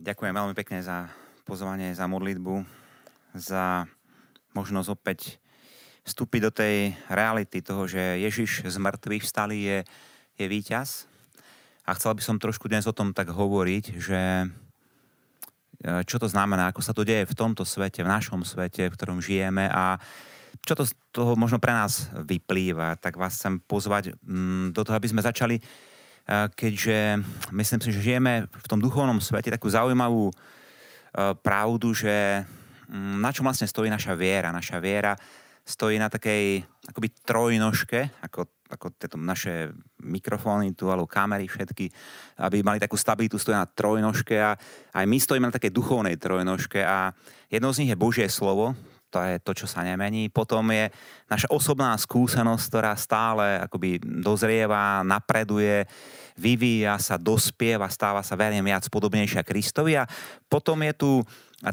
Ďakujem veľmi pekne za pozvanie, za modlitbu, za možnosť opäť vstúpiť do tej reality toho, že Ježiš z mŕtvych vstali je, je víťaz. A chcel by som trošku dnes o tom tak hovoriť, že e, čo to znamená, ako sa to deje v tomto svete, v našom svete, v ktorom žijeme a čo to z toho možno pre nás vyplýva, tak vás chcem pozvať mm, do toho, aby sme začali keďže myslím si, že žijeme v tom duchovnom svete takú zaujímavú e, pravdu, že mm, na čom vlastne stojí naša viera. Naša viera stojí na takej akoby trojnožke, ako, ako tieto naše mikrofóny tu, alebo kamery všetky, aby mali takú stabilitu, stojí na trojnožke a aj my stojíme na takej duchovnej trojnožke a jednou z nich je Božie slovo, to je to, čo sa nemení. Potom je naša osobná skúsenosť, ktorá stále akoby dozrieva, napreduje, vyvíja sa, dospieva, stáva sa verím viac podobnejšia Kristovi a potom je tu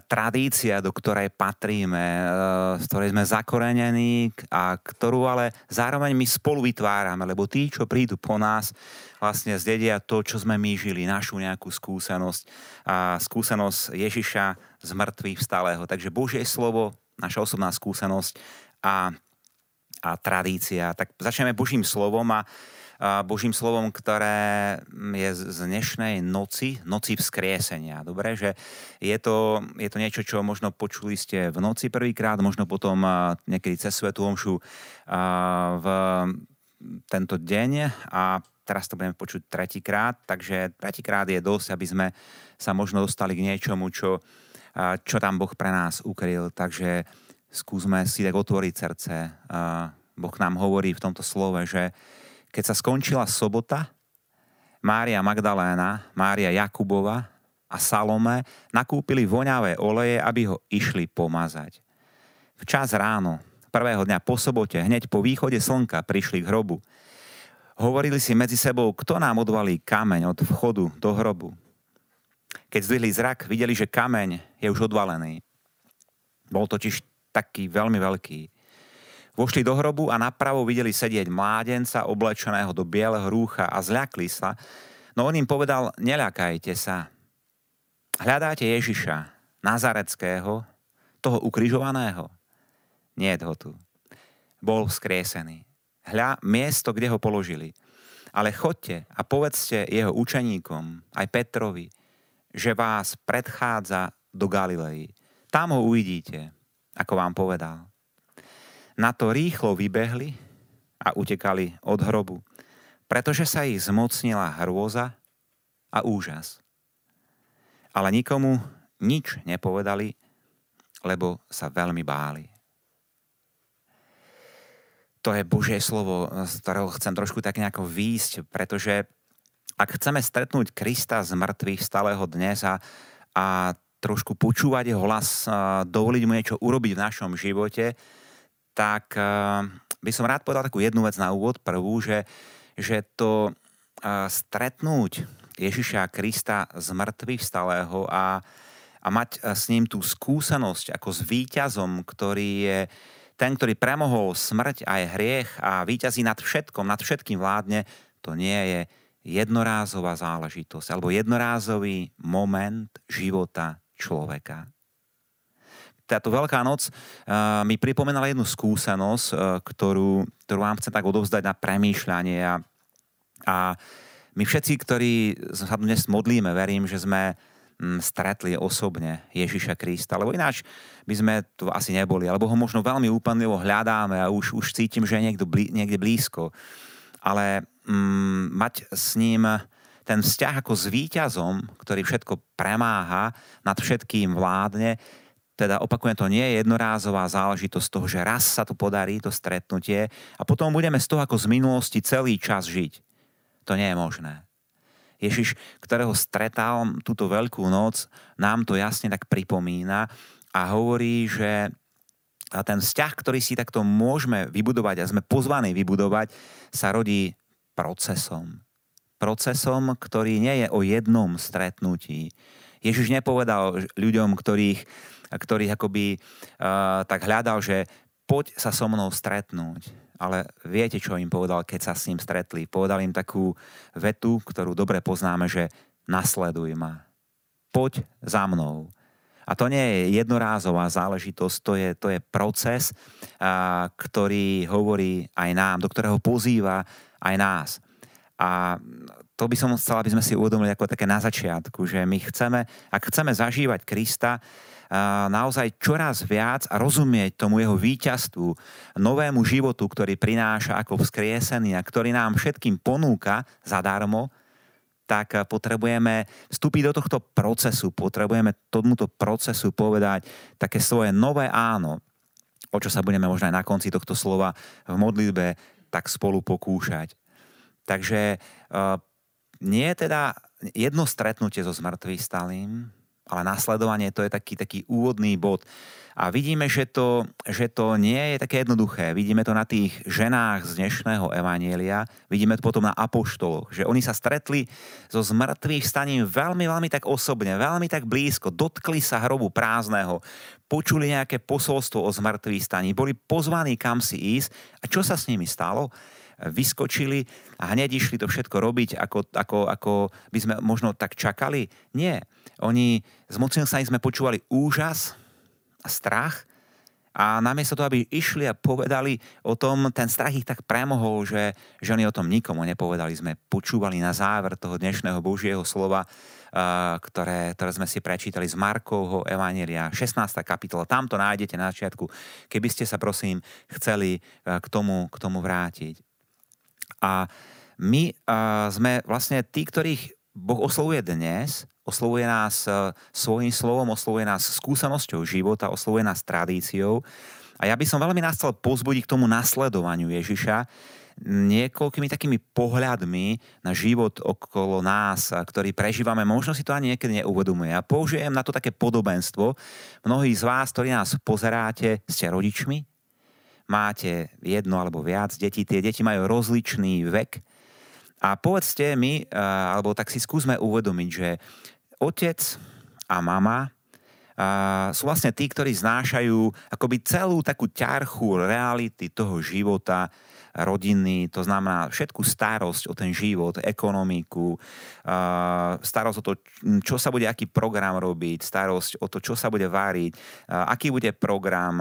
tradícia, do ktorej patríme, e, z ktorej sme zakorenení a ktorú ale zároveň my spolu vytvárame, lebo tí, čo prídu po nás, vlastne zdedia to, čo sme my žili, našu nejakú skúsenosť a skúsenosť Ježiša z mŕtvych vstalého. Takže Božie slovo, naša osobná skúsenosť a, a tradícia. Tak začneme Božím slovom a Božím slovom, ktoré je z dnešnej noci, noci vzkriesenia. Dobre, že je to, je to niečo, čo možno počuli ste v noci prvýkrát, možno potom niekedy cez Svetu Omšu v tento deň a teraz to budeme počuť tretíkrát, takže tretíkrát je dosť, aby sme sa možno dostali k niečomu, čo, čo tam Boh pre nás ukryl. Takže skúsme si tak otvoriť srdce. Boh nám hovorí v tomto slove, že keď sa skončila sobota, Mária Magdaléna, Mária Jakubova a Salome nakúpili voňavé oleje, aby ho išli pomazať. Včas ráno, prvého dňa po sobote, hneď po východe slnka prišli k hrobu. Hovorili si medzi sebou, kto nám odvalí kameň od vchodu do hrobu. Keď zdvihli zrak, videli, že kameň je už odvalený. Bol totiž taký veľmi veľký. Vošli do hrobu a napravo videli sedieť mládenca oblečeného do bieleho rúcha a zľakli sa, no on im povedal, neľakajte sa. Hľadáte Ježiša, Nazareckého, toho ukrižovaného? Nie ho tu. Bol vzkriesený. Hľa miesto, kde ho položili. Ale chodte a povedzte jeho učeníkom, aj Petrovi, že vás predchádza do Galilei. Tam ho uvidíte, ako vám povedal. Na to rýchlo vybehli a utekali od hrobu, pretože sa ich zmocnila hrôza a úžas. Ale nikomu nič nepovedali, lebo sa veľmi báli. To je Božie slovo, z ktorého chcem trošku tak nejako výjsť, pretože ak chceme stretnúť Krista z mŕtvych stáleho dnes a, a trošku počúvať jeho hlas, dovoliť mu niečo urobiť v našom živote, tak by som rád povedal takú jednu vec na úvod, prvú, že, že to stretnúť Ježiša Krista z mŕtvych stalého a, a mať s ním tú skúsenosť ako s víťazom, ktorý je ten, ktorý premohol smrť aj hriech a víťazí nad všetkom, nad všetkým vládne, to nie je jednorázová záležitosť alebo jednorázový moment života človeka táto Veľká noc uh, mi pripomenala jednu skúsenosť, uh, ktorú, ktorú vám chcem tak odovzdať na premýšľanie. A, a my všetci, ktorí sa dnes modlíme, verím, že sme mm, stretli osobne Ježiša Krista, lebo ináč by sme tu asi neboli, alebo ho možno veľmi úplnivo hľadáme a už, už cítim, že je niekto blí, niekde blízko. Ale mm, mať s ním ten vzťah ako s víťazom, ktorý všetko premáha, nad všetkým vládne, teda opakujem, to nie je jednorázová záležitosť toho, že raz sa to podarí, to stretnutie a potom budeme z toho ako z minulosti celý čas žiť. To nie je možné. Ježiš, ktorého stretal túto veľkú noc, nám to jasne tak pripomína a hovorí, že ten vzťah, ktorý si takto môžeme vybudovať a sme pozvaní vybudovať, sa rodí procesom. Procesom, ktorý nie je o jednom stretnutí. Ježiš nepovedal ľuďom, ktorých ktorých akoby uh, tak hľadal, že poď sa so mnou stretnúť. Ale viete, čo im povedal, keď sa s ním stretli? Povedal im takú vetu, ktorú dobre poznáme, že nasleduj ma. poď za mnou. A to nie je jednorázová záležitosť, to je, to je proces, a, ktorý hovorí aj nám, do ktorého pozýva aj nás. A to by som chcel, aby sme si uvedomili ako také na začiatku, že my chceme, ak chceme zažívať Krista, naozaj čoraz viac a rozumieť tomu jeho víťazstvu, novému životu, ktorý prináša ako vzkriesený a ktorý nám všetkým ponúka zadarmo, tak potrebujeme vstúpiť do tohto procesu, potrebujeme tomuto procesu povedať také svoje nové áno, o čo sa budeme možno aj na konci tohto slova v modlitbe tak spolu pokúšať. Takže uh, nie je teda jedno stretnutie so zmrtvých stalým, ale následovanie to je taký, taký úvodný bod. A vidíme, že to, že to nie je také jednoduché. Vidíme to na tých ženách z dnešného evanielia, vidíme to potom na apoštoloch, že oni sa stretli so zmrtvých staním veľmi, veľmi tak osobne, veľmi tak blízko, dotkli sa hrobu prázdneho, počuli nejaké posolstvo o zmrtvých staní, boli pozvaní kam si ísť. A čo sa s nimi stalo? vyskočili a hneď išli to všetko robiť, ako, ako, ako by sme možno tak čakali. Nie. Oni, z sa sme počúvali úžas strach a namiesto toho, aby išli a povedali o tom, ten strach ich tak premohol, že, že oni o tom nikomu nepovedali. Sme počúvali na záver toho dnešného Božieho slova, ktoré, ktoré sme si prečítali z Markovho Evanielia, 16. kapitola. Tam to nájdete na začiatku, keby ste sa, prosím, chceli k tomu, k tomu vrátiť. A my sme vlastne tí, ktorých Boh oslovuje dnes, oslovuje nás uh, svojím slovom, oslovuje nás skúsenosťou života, oslovuje nás tradíciou. A ja by som veľmi nás chcel pozbudiť k tomu nasledovaniu Ježiša, niekoľkými takými pohľadmi na život okolo nás, ktorý prežívame, možno si to ani niekedy neuvedomuje. Ja použijem na to také podobenstvo. Mnohí z vás, ktorí nás pozeráte, ste rodičmi, máte jedno alebo viac detí, tie deti majú rozličný vek. A povedzte mi, alebo tak si skúsme uvedomiť, že otec a mama sú vlastne tí, ktorí znášajú akoby celú takú ťarchu reality toho života, rodiny, to znamená všetku starosť o ten život, ekonomiku, starosť o to, čo sa bude, aký program robiť, starosť o to, čo sa bude váriť, aký bude program,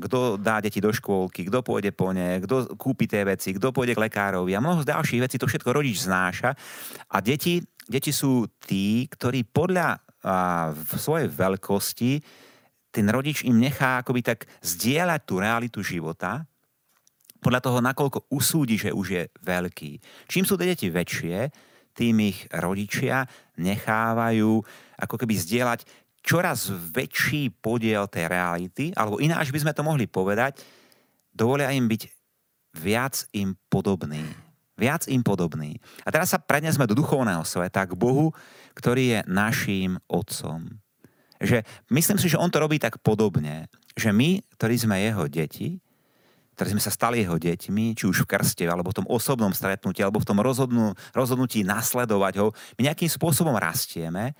kto dá deti do škôlky, kto pôjde po ne, kto kúpi tie veci, kto pôjde k lekárovi a mnoho z ďalších vecí, to všetko rodič znáša. A deti, deti sú tí, ktorí podľa v svojej veľkosti ten rodič im nechá akoby tak zdieľať tú realitu života podľa toho, nakoľko usúdi, že už je veľký. Čím sú tie deti väčšie, tým ich rodičia nechávajú ako keby zdieľať čoraz väčší podiel tej reality, alebo ináč by sme to mohli povedať, dovolia im byť viac im podobný. Viac im podobný. A teraz sa prednesme do duchovného sveta, k Bohu, ktorý je naším otcom. Že myslím si, že on to robí tak podobne, že my, ktorí sme jeho deti, ktorí sme sa stali jeho deťmi, či už v krste, alebo v tom osobnom stretnutí, alebo v tom rozhodnutí nasledovať ho, my nejakým spôsobom rastieme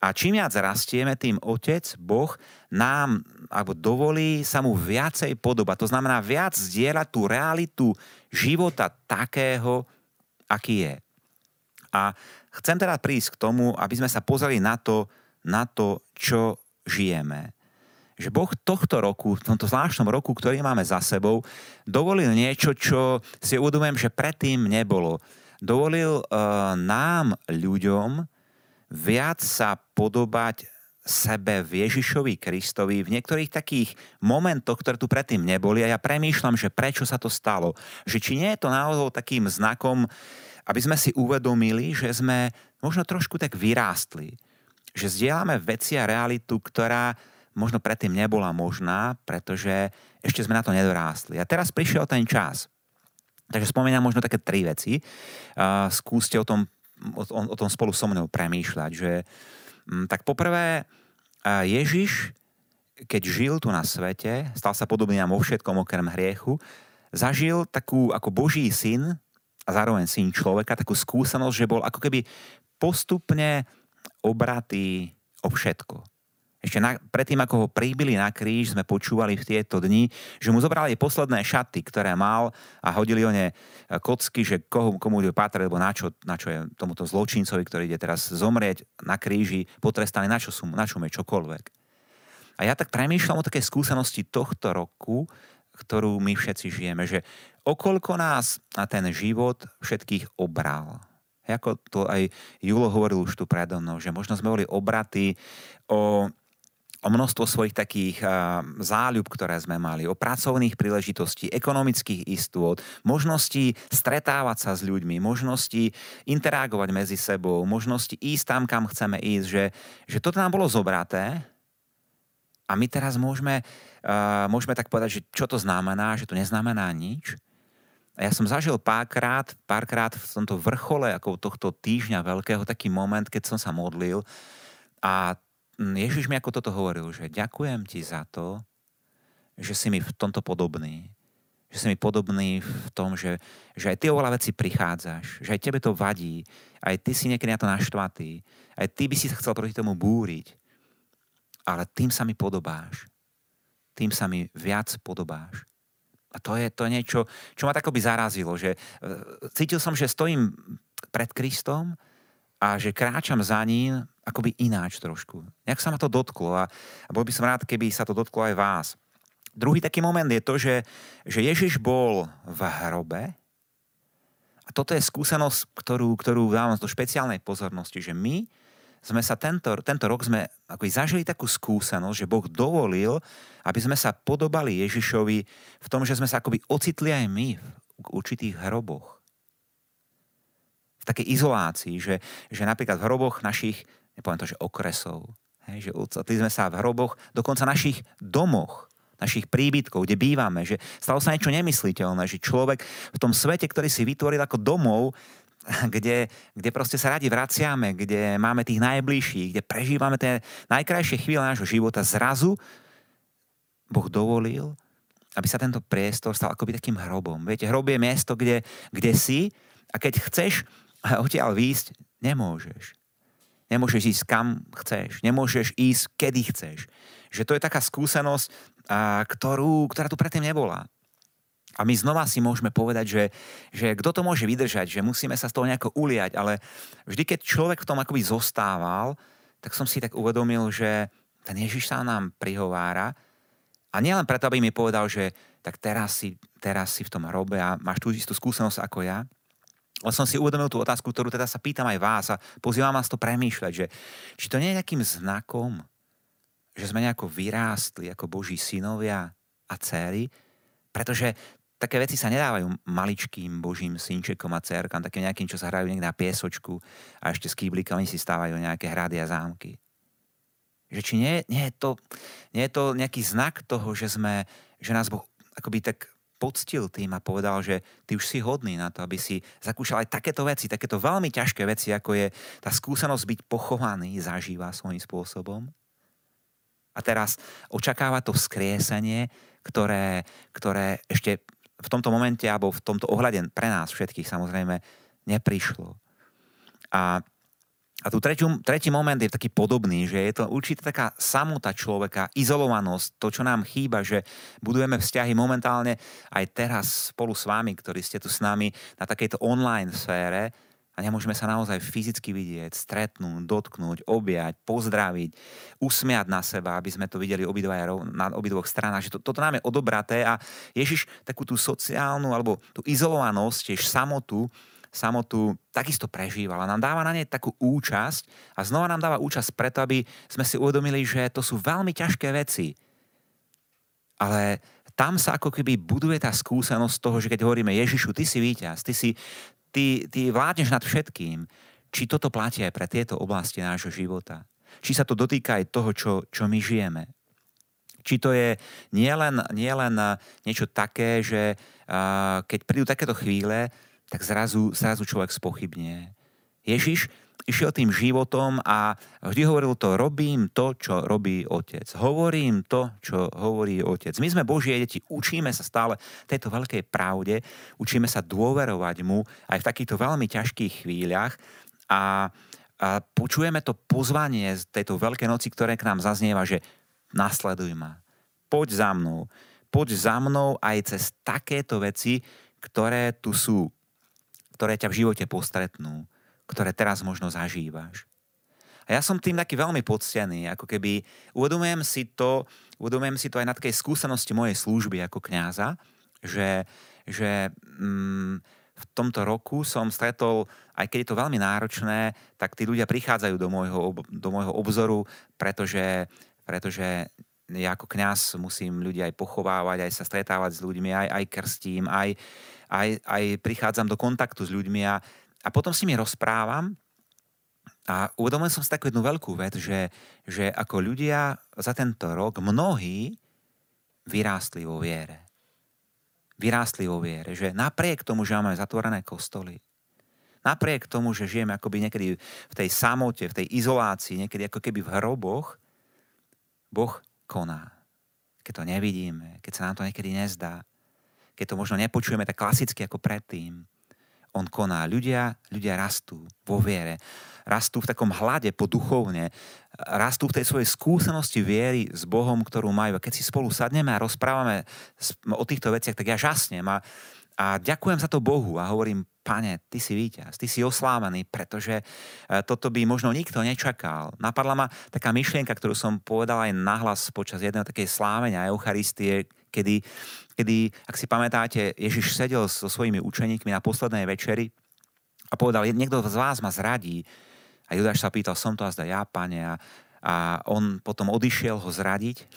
a čím viac rastieme, tým Otec, Boh, nám alebo dovolí sa mu viacej podobať. To znamená viac zdieľať tú realitu života takého, aký je. A chcem teda prísť k tomu, aby sme sa pozreli na to, na to čo žijeme že Boh tohto roku, v tomto zvláštnom roku, ktorý máme za sebou, dovolil niečo, čo si uvedomujem, že predtým nebolo. Dovolil uh, nám, ľuďom, viac sa podobať sebe v Ježišovi Kristovi v niektorých takých momentoch, ktoré tu predtým neboli a ja premýšľam, že prečo sa to stalo. Že či nie je to naozaj takým znakom, aby sme si uvedomili, že sme možno trošku tak vyrástli. Že zdieľame veci a realitu, ktorá možno predtým nebola možná, pretože ešte sme na to nedorástli. A teraz prišiel ten čas. Takže spomínam možno také tri veci. Uh, skúste o tom, o, o tom spolu so mnou premýšľať. Že, um, tak poprvé, uh, Ježiš, keď žil tu na svete, stal sa podobný nám vo všetkom okrem hriechu, zažil takú ako Boží syn a zároveň syn človeka, takú skúsenosť, že bol ako keby postupne obratý o všetko Ešte na, predtým, ako ho príbili na kríž, sme počúvali v tieto dni, že mu zobrali posledné šaty, ktoré mal a hodili o ne kocky, že komu, komu patrať, lebo na čo, na čo je tomuto zločincovi, ktorý ide teraz zomrieť na kríži, potrestaný, na čo, sú, na čo je čokoľvek. A ja tak premýšľam o také skúsenosti tohto roku, ktorú my všetci žijeme, že okoľko nás na ten život všetkých obral. Ako to aj Julo hovoril už tu predo mnou, že možno sme boli obraty o o množstvo svojich takých záľub, ktoré sme mali, o pracovných príležitostí, ekonomických istôt, možnosti stretávať sa s ľuďmi, možnosti interagovať medzi sebou, možnosti ísť tam, kam chceme ísť, že, že toto nám bolo zobraté a my teraz môžeme, môžeme tak povedať, že čo to znamená, že to neznamená nič. A ja som zažil párkrát, párkrát v tomto vrchole ako tohto týždňa veľkého taký moment, keď som sa modlil a Ježiš mi ako toto hovoril, že ďakujem ti za to, že si mi v tomto podobný. Že si mi podobný v tom, že, že aj ty oveľa veci prichádzaš, že aj tebe to vadí, aj ty si niekedy na to naštvatý, aj ty by si sa chcel proti tomu búriť, ale tým sa mi podobáš. Tým sa mi viac podobáš. A to je, to niečo, čo ma takoby zarazilo, že e, cítil som, že stojím pred Kristom a že kráčam za ním akoby ináč trošku. Jak sa ma to dotklo a, a bol by som rád, keby sa to dotklo aj vás. Druhý taký moment je to, že, že Ježiš bol v hrobe a toto je skúsenosť, ktorú, ktorú dávam do špeciálnej pozornosti, že my sme sa tento, tento rok sme ako zažili takú skúsenosť, že Boh dovolil, aby sme sa podobali Ježišovi v tom, že sme sa akoby ocitli aj my v určitých hroboch v takej izolácii, že, že napríklad v hroboch našich, nepoviem to, že okresov, hej, že ocitli sme sa v hroboch dokonca našich domoch, našich príbytkov, kde bývame, že stalo sa niečo nemysliteľné, že človek v tom svete, ktorý si vytvoril ako domov, kde, kde proste sa radi vraciame, kde máme tých najbližších, kde prežívame tie najkrajšie chvíle nášho života, zrazu Boh dovolil, aby sa tento priestor stal akoby takým hrobom. Viete, hrob je miesto, kde, kde si a keď chceš odtiaľ výjsť nemôžeš. Nemôžeš ísť kam chceš. Nemôžeš ísť kedy chceš. Že to je taká skúsenosť, a, ktorú, ktorá tu predtým nebola. A my znova si môžeme povedať, že, že kto to môže vydržať, že musíme sa z toho nejako uliať, ale vždy, keď človek v tom akoby zostával, tak som si tak uvedomil, že ten Ježiš sa nám prihovára a nielen preto, aby mi povedal, že tak teraz si, teraz si v tom hrobe a máš tú istú skúsenosť ako ja, som si uvedomil tú otázku, ktorú teda sa pýtam aj vás a pozývam vás to premýšľať, že či to nie je nejakým znakom, že sme nejako vyrástli ako Boží synovia a céry, pretože také veci sa nedávajú maličkým Božím synčekom a cérkam, takým nejakým, čo sa hrajú niekde na piesočku a ešte s kýblikami si stávajú nejaké hrady a zámky. Že či nie, nie, je to, nie je to nejaký znak toho, že, sme, že nás Boh akoby tak poctil tým a povedal, že ty už si hodný na to, aby si zakúšal aj takéto veci, takéto veľmi ťažké veci, ako je tá skúsenosť byť pochovaný, zažíva svojím spôsobom. A teraz očakáva to vzkriesenie, ktoré, ktoré ešte v tomto momente alebo v tomto ohľade pre nás všetkých samozrejme neprišlo. A a tu tretiu, tretí moment je taký podobný, že je to určite taká samota človeka, izolovanosť, to, čo nám chýba, že budujeme vzťahy momentálne aj teraz spolu s vami, ktorí ste tu s nami na takejto online sfére a nemôžeme sa naozaj fyzicky vidieť, stretnúť, dotknúť, objať, pozdraviť, usmiať na seba, aby sme to videli obidvaja na obidvoch stranách, že to, toto nám je odobraté a Ježiš takú tú sociálnu alebo tú izolovanosť, tiež samotu, samotu takisto prežívala. Nám dáva na nej takú účasť a znova nám dáva účasť preto, aby sme si uvedomili, že to sú veľmi ťažké veci. Ale tam sa ako keby buduje tá skúsenosť toho, že keď hovoríme Ježišu, ty si víťaz, ty, si, ty, ty vládneš nad všetkým, či toto platí aj pre tieto oblasti nášho života. Či sa to dotýka aj toho, čo, čo my žijeme. Či to je nielen nie len niečo také, že uh, keď prídu takéto chvíle, tak zrazu, zrazu človek spochybne. Ježiš išiel tým životom a vždy hovoril to, robím to, čo robí otec. Hovorím to, čo hovorí otec. My sme Božie deti, učíme sa stále tejto veľkej pravde, učíme sa dôverovať mu aj v takýchto veľmi ťažkých chvíľach a a počujeme to pozvanie z tejto veľkej noci, ktoré k nám zaznieva, že nasleduj ma, poď za mnou, poď za mnou aj cez takéto veci, ktoré tu sú, ktoré ťa v živote postretnú, ktoré teraz možno zažívaš. A ja som tým taký veľmi poctený, ako keby uvedomujem si to, uvedomujem si to aj na takej skúsenosti mojej služby ako kňaza, že, že mm, v tomto roku som stretol, aj keď je to veľmi náročné, tak tí ľudia prichádzajú do môjho, do môjho obzoru, pretože, pretože ja ako kňaz musím ľudí aj pochovávať, aj sa stretávať s ľuďmi, aj, aj krstím, aj, aj, aj prichádzam do kontaktu s ľuďmi a, a potom s nimi rozprávam. A uvedomil som si takú jednu veľkú vec, že, že ako ľudia za tento rok mnohí vyrástli vo viere. Vyrástli vo viere, že napriek tomu, že máme zatvorené kostoly, napriek tomu, že žijeme akoby niekedy v tej samote, v tej izolácii, niekedy ako keby v hroboch, Boh koná. Keď to nevidíme, keď sa nám to niekedy nezdá, keď to možno nepočujeme tak klasicky ako predtým, on koná. Ľudia, ľudia rastú vo viere. Rastú v takom hlade po duchovne. Rastú v tej svojej skúsenosti viery s Bohom, ktorú majú. A keď si spolu sadneme a rozprávame o týchto veciach, tak ja žasnem a, a ďakujem za to Bohu a hovorím, pane, ty si víťaz, ty si oslávený, pretože e, toto by možno nikto nečakal. Napadla ma taká myšlienka, ktorú som povedal aj nahlas počas jedného takej slávenia Eucharistie, kedy, kedy, ak si pamätáte, Ježiš sedel so svojimi učeníkmi na poslednej večeri a povedal, niekto z vás ma zradí. A Judáš sa pýtal, som to azda ja, pane. A, a on potom odišiel ho zradiť.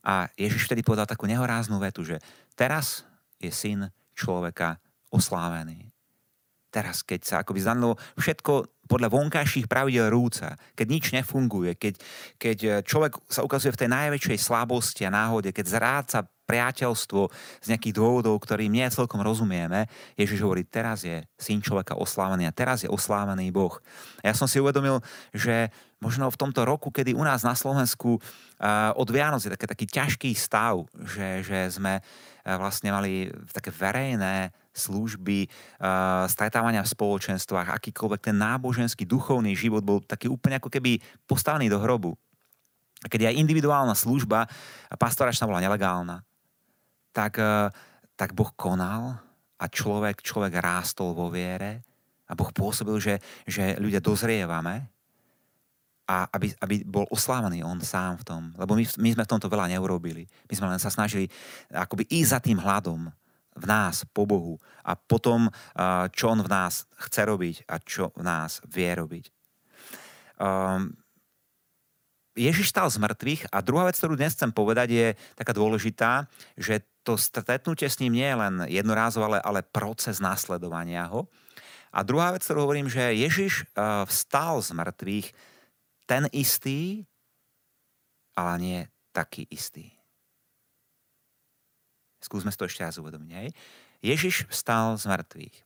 A Ježiš vtedy povedal takú nehoráznú vetu, že teraz je syn človeka oslávený. Teraz, keď sa akoby zdanilo všetko podľa vonkajších pravidel rúca, keď nič nefunguje, keď, keď človek sa ukazuje v tej najväčšej slabosti a náhode, keď zráca priateľstvo z nejakých dôvodov, ktorým nie celkom rozumieme, Ježiš hovorí, teraz je syn človeka oslávený a teraz je oslávený Boh. A ja som si uvedomil, že možno v tomto roku, kedy u nás na Slovensku od Vianoc je taký, taký ťažký stav, že, že sme vlastne mali také verejné služby, stretávania v spoločenstvách, akýkoľvek ten náboženský, duchovný život bol taký úplne ako keby postavený do hrobu. A keď aj individuálna služba pastoračná bola nelegálna, tak, eh, tak Boh konal a človek, človek rástol vo viere a Boh pôsobil, že, že ľudia dozrievame a aby, aby bol oslávený on sám v tom. Lebo my, my sme v tomto veľa neurobili. My sme len sa snažili akoby ísť za tým hľadom v nás, po Bohu a potom, eh, čo on v nás chce robiť a čo v nás vie robiť. Um, Ježiš stal z mŕtvych a druhá vec, ktorú dnes chcem povedať, je taká dôležitá, že to stretnutie s ním nie je len jednorázové, ale, proces následovania ho. A druhá vec, ktorú hovorím, že Ježiš uh, vstal z mŕtvych ten istý, ale nie taký istý. Skúsme si to ešte raz uvedomiť. Hej? Ježiš vstal z mŕtvych.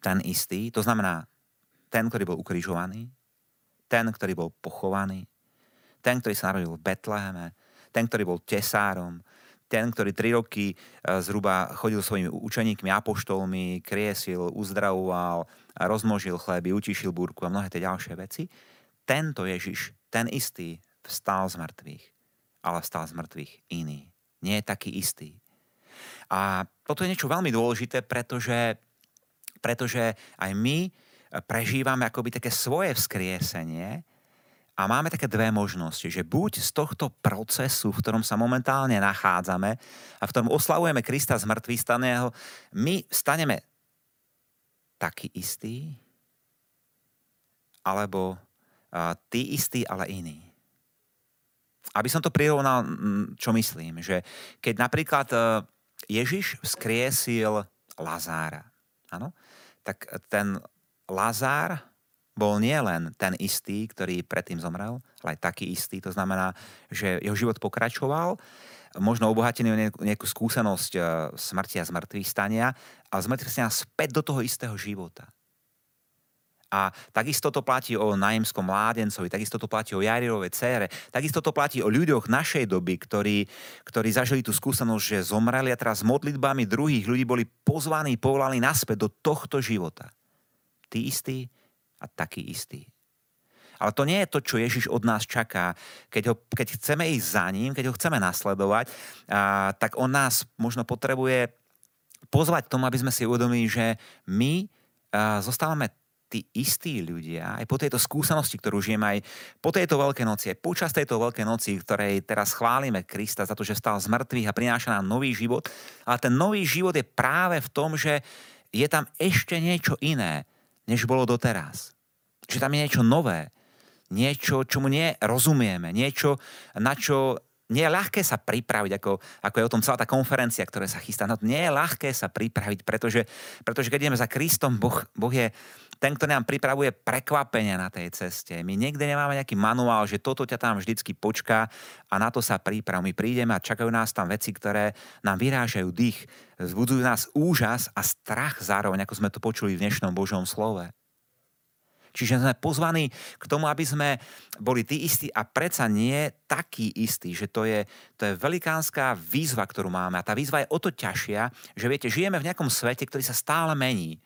Ten istý, to znamená ten, ktorý bol ukrižovaný, ten, ktorý bol pochovaný, ten, ktorý sa narodil v Betleheme, ten, ktorý bol tesárom, ten, ktorý tri roky e, zhruba chodil svojimi učeníkmi, apoštolmi, kriesil, uzdravoval, rozmnožil chleby, utišil búrku a mnohé tie ďalšie veci. Tento Ježiš, ten istý, vstal z mŕtvych, ale vstal z mŕtvych iný. Nie je taký istý. A toto je niečo veľmi dôležité, pretože, pretože aj my prežívame akoby také svoje vzkriesenie, a máme také dve možnosti, že buď z tohto procesu, v ktorom sa momentálne nachádzame a v ktorom oslavujeme Krista z mŕtvych staného, my staneme taký istý, alebo tí istý, ale iný. Aby som to prirovnal, čo myslím, že keď napríklad uh, Ježiš vzkriesil Lazára, áno, tak ten Lazár bol nielen ten istý, ktorý predtým zomrel, ale aj taký istý. To znamená, že jeho život pokračoval, možno obohatený o nejakú skúsenosť e, smrti a zmrtvých stania, ale zmrtvých stania späť do toho istého života. A takisto to platí o nájemskom mládencovi, takisto to platí o Jarirovej cére, takisto to platí o ľuďoch našej doby, ktorí, ktorí zažili tú skúsenosť, že zomreli a teraz modlitbami druhých ľudí boli pozvaní, povolaní naspäť do tohto života. Tí istí a taký istý. Ale to nie je to, čo Ježiš od nás čaká. Keď, ho, keď chceme ísť za ním, keď ho chceme nasledovať, a, tak on nás možno potrebuje pozvať tomu, aby sme si uvedomili, že my a, zostávame tí istí ľudia, aj po tejto skúsenosti, ktorú žijeme, aj po tejto veľkej noci, aj počas tejto veľkej noci, ktorej teraz chválime Krista za to, že stal z mŕtvych a prináša nám nový život. Ale ten nový život je práve v tom, že je tam ešte niečo iné, než bolo doteraz. Že tam je niečo nové, niečo, čomu nerozumieme, niečo, na čo nie je ľahké sa pripraviť, ako, ako je o tom celá tá konferencia, ktorá sa chystá. No, nie je ľahké sa pripraviť, pretože, pretože keď ideme za Kristom, boh, boh je ten, ktorý nám pripravuje prekvapenia na tej ceste. My niekde nemáme nejaký manuál, že toto ťa tam vždycky počká a na to sa priprav. My prídeme a čakajú nás tam veci, ktoré nám vyrážajú dých, vzbudzujú nás úžas a strach zároveň, ako sme to počuli v dnešnom Božom slove. Čiže sme pozvaní k tomu, aby sme boli tí istí a predsa nie takí istí, že to je, to je velikánska výzva, ktorú máme. A tá výzva je o to ťažšia, že viete, žijeme v nejakom svete, ktorý sa stále mení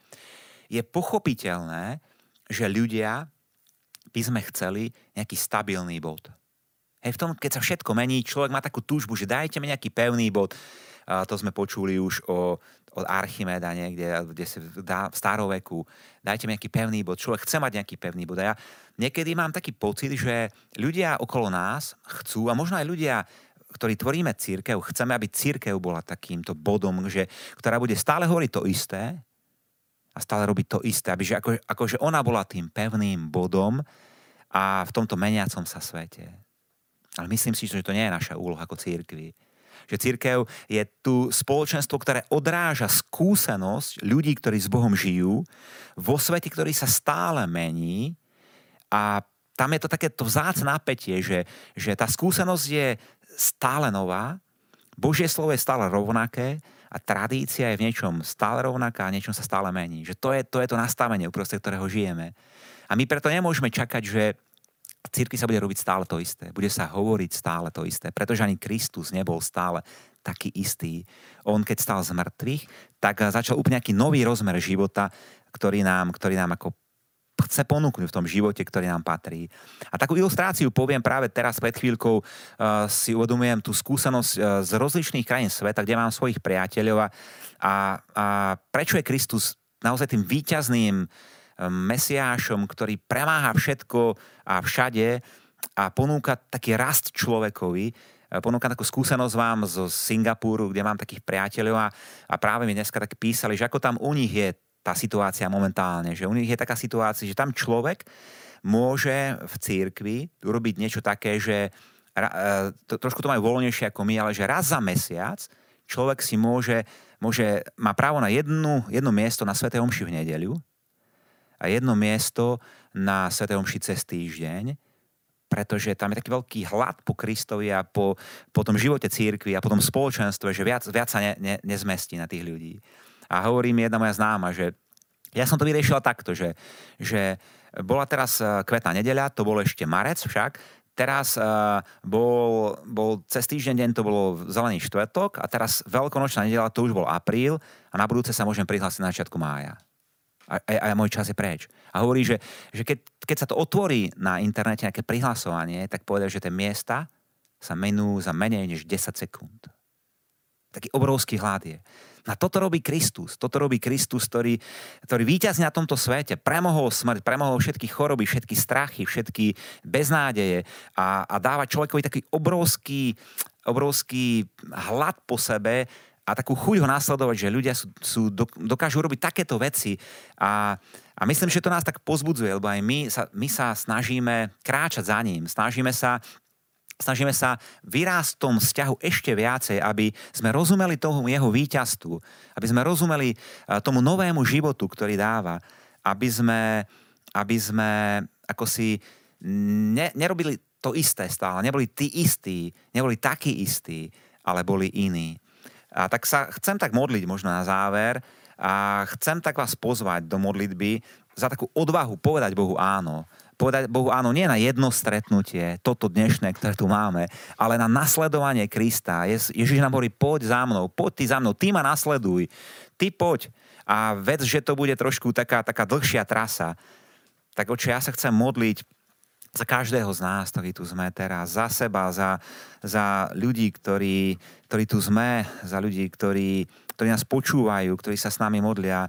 je pochopiteľné, že ľudia by sme chceli nejaký stabilný bod. Hej, v tom, keď sa všetko mení, človek má takú túžbu, že dajte mi nejaký pevný bod. A to sme počuli už o, od Archimeda niekde, kde sa dá v staroveku. Dajte mi nejaký pevný bod. Človek chce mať nejaký pevný bod. A ja niekedy mám taký pocit, že ľudia okolo nás chcú, a možno aj ľudia, ktorí tvoríme církev, chceme, aby církev bola takýmto bodom, že, ktorá bude stále hovoriť to isté, a stále robiť to isté, aby že ako, akože ona bola tým pevným bodom a v tomto meniacom sa svete. Ale myslím si, že to nie je naša úloha ako církvy. Že církev je tu spoločenstvo, ktoré odráža skúsenosť ľudí, ktorí s Bohom žijú, vo svete, ktorý sa stále mení a tam je to také to vzácne napätie, že, že tá skúsenosť je stále nová, Božie slovo je stále rovnaké, a tradícia je v niečom stále rovnaká a niečom sa stále mení. Že to je to, je to nastavenie, uprostred ktorého žijeme. A my preto nemôžeme čakať, že v cirkvi sa bude robiť stále to isté. Bude sa hovoriť stále to isté, pretože ani Kristus nebol stále taký istý. On, keď stal z mŕtvych, tak začal úplne nejaký nový rozmer života, ktorý nám, ktorý nám ako chce ponúknuť v tom živote, ktorý nám patrí. A takú ilustráciu poviem práve teraz pred chvíľkou, uh, si uvedomujem tú skúsenosť uh, z rozličných krajín sveta, kde mám svojich priateľov a, a, prečo je Kristus naozaj tým výťazným um, mesiášom, ktorý premáha všetko a všade a ponúka taký rast človekovi, ponúkam takú skúsenosť vám zo Singapúru, kde mám takých priateľov a, a práve mi dneska tak písali, že ako tam u nich je tá situácia momentálne. Že u nich je taká situácia, že tam človek môže v církvi urobiť niečo také, že e, to, trošku to majú voľnejšie ako my, ale že raz za mesiac človek si môže, môže má právo na jednu, jedno miesto na Sv. Omši v nedeľu a jedno miesto na Sv. Omši cez týždeň, pretože tam je taký veľký hlad po Kristovi a po, po tom živote církvy a po tom spoločenstve, že viac, viac sa ne, ne, nezmestí na tých ľudí. A hovorí mi jedna moja známa, že ja som to vyriešila takto, že, že bola teraz eh, kvetná nedeľa, to bolo ešte marec však, teraz uh, bol, bol cez týždeň deň, to bolo zelený štvrtok a teraz veľkonočná nedela, to už bol apríl a na budúce sa môžem prihlásiť na začiatku mája. A, a, a môj čas je preč. A hovorí, že, že keď, keď sa to otvorí na internete nejaké prihlasovanie, tak povedal, že tie miesta sa menú za menej než 10 sekúnd. Taký obrovský hlad je. A toto robí Kristus. Toto robí Kristus, ktorý, ktorý víťazí na tomto svete. Premohol smrť, premohol všetky choroby, všetky strachy, všetky beznádeje a, a dáva človekovi taký obrovský, obrovský hlad po sebe a takú chuť ho následovať, že ľudia sú, sú, dokážu robiť takéto veci. A, a myslím, že to nás tak pozbudzuje, lebo aj my sa, my sa snažíme kráčať za ním, snažíme sa snažíme sa vyrásť v tom vzťahu ešte viacej, aby sme rozumeli tomu jeho víťazstvu, aby sme rozumeli eh, tomu novému životu, ktorý dáva, aby sme, aby sme ako si ne, nerobili to isté stále, neboli tí istí, neboli takí istí, ale boli iní. A tak sa chcem tak modliť možno na záver a chcem tak vás pozvať do modlitby za takú odvahu povedať Bohu áno povedať Bohu áno, nie na jedno stretnutie, toto dnešné, ktoré tu máme, ale na nasledovanie Krista. Ježiš nám hovorí, poď za mnou, poď ty za mnou, ty ma nasleduj, ty poď. A vec, že to bude trošku taká, taká dlhšia trasa, tak oče, ja sa chcem modliť za každého z nás, ktorí tu sme teraz, za seba, za, za ľudí, ktorí, ktorí tu sme, za ľudí, ktorí, ktorí nás počúvajú, ktorí sa s nami modlia.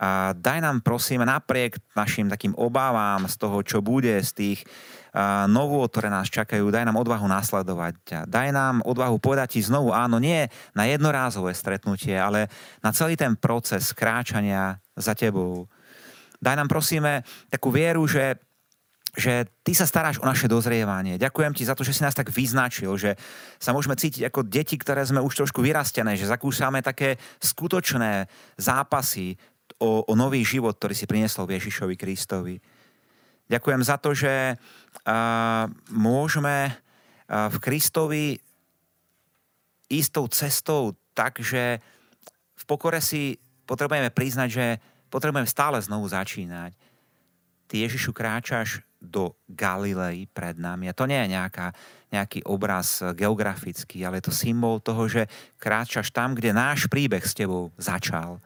A daj nám prosím napriek našim takým obávam z toho, čo bude, z tých novú, ktoré nás čakajú, daj nám odvahu následovať ťa. Daj nám odvahu povedať ti znovu áno, nie na jednorázové stretnutie, ale na celý ten proces kráčania za tebou. Daj nám prosíme takú vieru, že že ty sa staráš o naše dozrievanie. Ďakujem ti za to, že si nás tak vyznačil, že sa môžeme cítiť ako deti, ktoré sme už trošku vyrastené, že zakúšame také skutočné zápasy o, o nový život, ktorý si priniesol Ježišovi Kristovi. Ďakujem za to, že uh, môžeme uh, v Kristovi ísť tou cestou tak, že v pokore si potrebujeme priznať, že potrebujeme stále znovu začínať. Ty Ježišu kráčaš do Galilei pred nami. A to nie je nejaká, nejaký obraz geografický, ale je to symbol toho, že kráčaš tam, kde náš príbeh s tebou začal.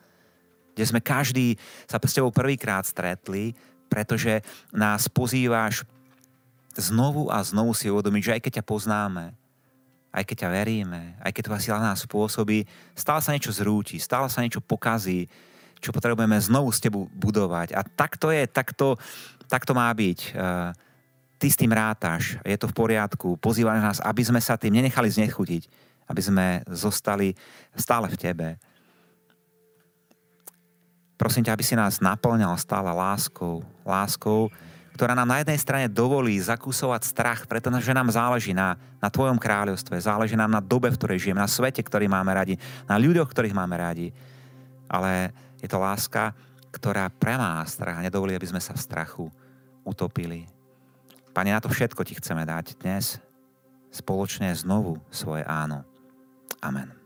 Kde sme každý sa s tebou prvýkrát stretli, pretože nás pozývaš znovu a znovu si uvedomiť, že aj keď ťa poznáme, aj keď ťa veríme, aj keď tvoja sila nás spôsobí, stále sa niečo zrúti, stále sa niečo pokazí, čo potrebujeme znovu s tebou budovať. A tak to je, tak to, tak to má byť. Eh, ty s tým rátaš, je to v poriadku, pozývaš nás, aby sme sa tým nenechali znechutiť, aby sme zostali stále v tebe. Prosím ťa, aby si nás naplňal stále láskou, láskou, ktorá nám na jednej strane dovolí zakúsovať strach, pretože nám záleží na, na Tvojom kráľovstve, záleží nám na dobe, v ktorej žijeme, na svete, ktorý máme radi, na ľuďoch, ktorých máme radi. Ale je to láska, ktorá premá strach a nedovolí, aby sme sa v strachu utopili. Pane, na to všetko Ti chceme dať dnes spoločne znovu svoje áno. Amen.